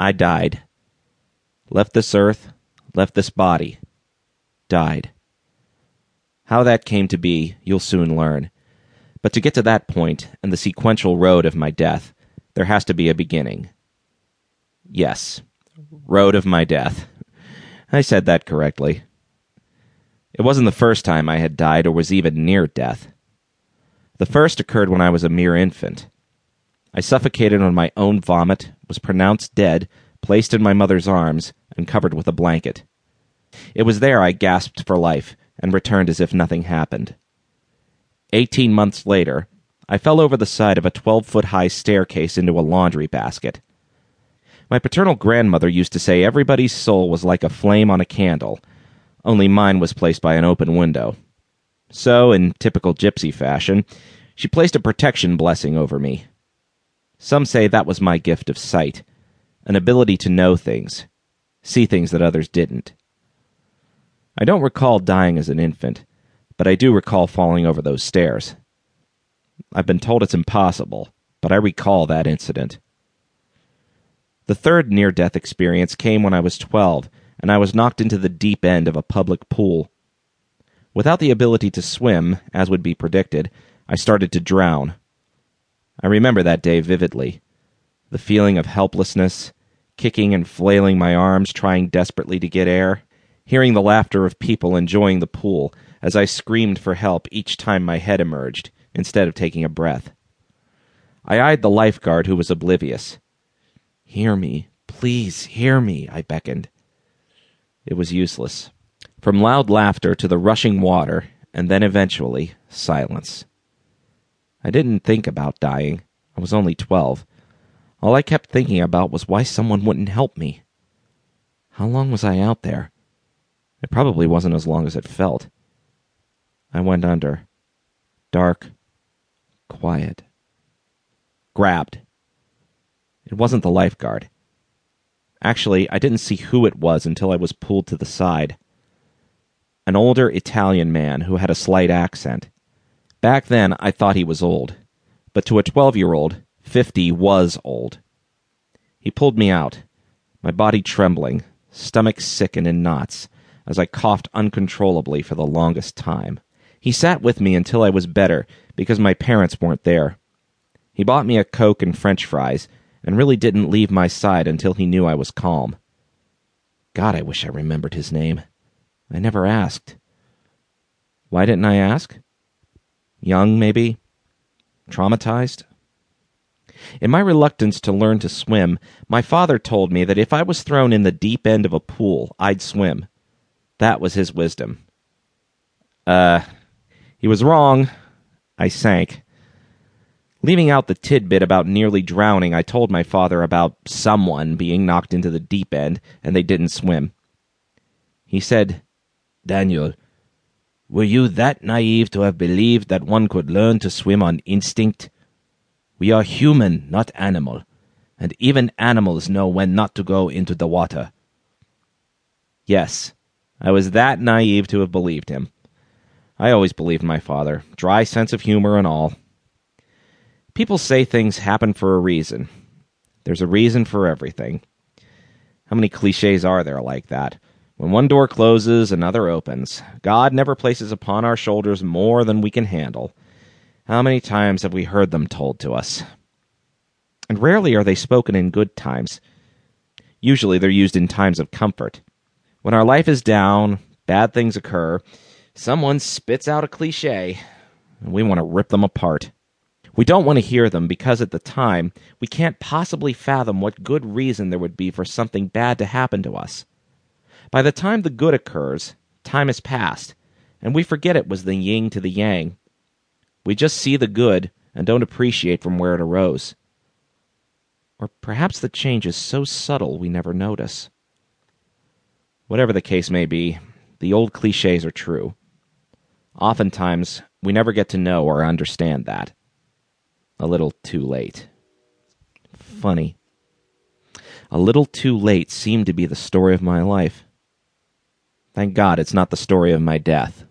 I died. Left this earth, left this body, died. How that came to be, you'll soon learn. But to get to that point and the sequential road of my death, there has to be a beginning. Yes, road of my death. I said that correctly. It wasn't the first time I had died or was even near death. The first occurred when I was a mere infant. I suffocated on my own vomit, was pronounced dead, placed in my mother's arms, and covered with a blanket. It was there I gasped for life and returned as if nothing happened. Eighteen months later, I fell over the side of a twelve foot high staircase into a laundry basket. My paternal grandmother used to say everybody's soul was like a flame on a candle, only mine was placed by an open window. So, in typical gypsy fashion, she placed a protection blessing over me. Some say that was my gift of sight, an ability to know things, see things that others didn't. I don't recall dying as an infant, but I do recall falling over those stairs. I've been told it's impossible, but I recall that incident. The third near death experience came when I was 12 and I was knocked into the deep end of a public pool. Without the ability to swim, as would be predicted, I started to drown. I remember that day vividly. The feeling of helplessness, kicking and flailing my arms, trying desperately to get air, hearing the laughter of people enjoying the pool as I screamed for help each time my head emerged, instead of taking a breath. I eyed the lifeguard who was oblivious. Hear me, please hear me, I beckoned. It was useless. From loud laughter to the rushing water, and then eventually silence. I didn't think about dying. I was only twelve. All I kept thinking about was why someone wouldn't help me. How long was I out there? It probably wasn't as long as it felt. I went under. Dark. Quiet. Grabbed. It wasn't the lifeguard. Actually, I didn't see who it was until I was pulled to the side. An older Italian man who had a slight accent. Back then, I thought he was old. But to a 12 year old, 50 was old. He pulled me out, my body trembling, stomach sick and in knots, as I coughed uncontrollably for the longest time. He sat with me until I was better because my parents weren't there. He bought me a Coke and French fries and really didn't leave my side until he knew I was calm. God, I wish I remembered his name. I never asked. Why didn't I ask? Young, maybe? Traumatized? In my reluctance to learn to swim, my father told me that if I was thrown in the deep end of a pool, I'd swim. That was his wisdom. Uh, he was wrong. I sank. Leaving out the tidbit about nearly drowning, I told my father about someone being knocked into the deep end and they didn't swim. He said, Daniel, were you that naive to have believed that one could learn to swim on instinct? We are human, not animal, and even animals know when not to go into the water. Yes, I was that naive to have believed him. I always believed my father, dry sense of humor and all. People say things happen for a reason. There's a reason for everything. How many cliches are there like that? When one door closes, another opens. God never places upon our shoulders more than we can handle. How many times have we heard them told to us? And rarely are they spoken in good times. Usually they're used in times of comfort. When our life is down, bad things occur, someone spits out a cliche, and we want to rip them apart. We don't want to hear them because at the time we can't possibly fathom what good reason there would be for something bad to happen to us. By the time the good occurs, time has passed, and we forget it was the yin to the yang. We just see the good and don't appreciate from where it arose. Or perhaps the change is so subtle we never notice. Whatever the case may be, the old cliches are true. Oftentimes, we never get to know or understand that a little too late. Funny. A little too late seemed to be the story of my life. Thank God it's not the story of my death.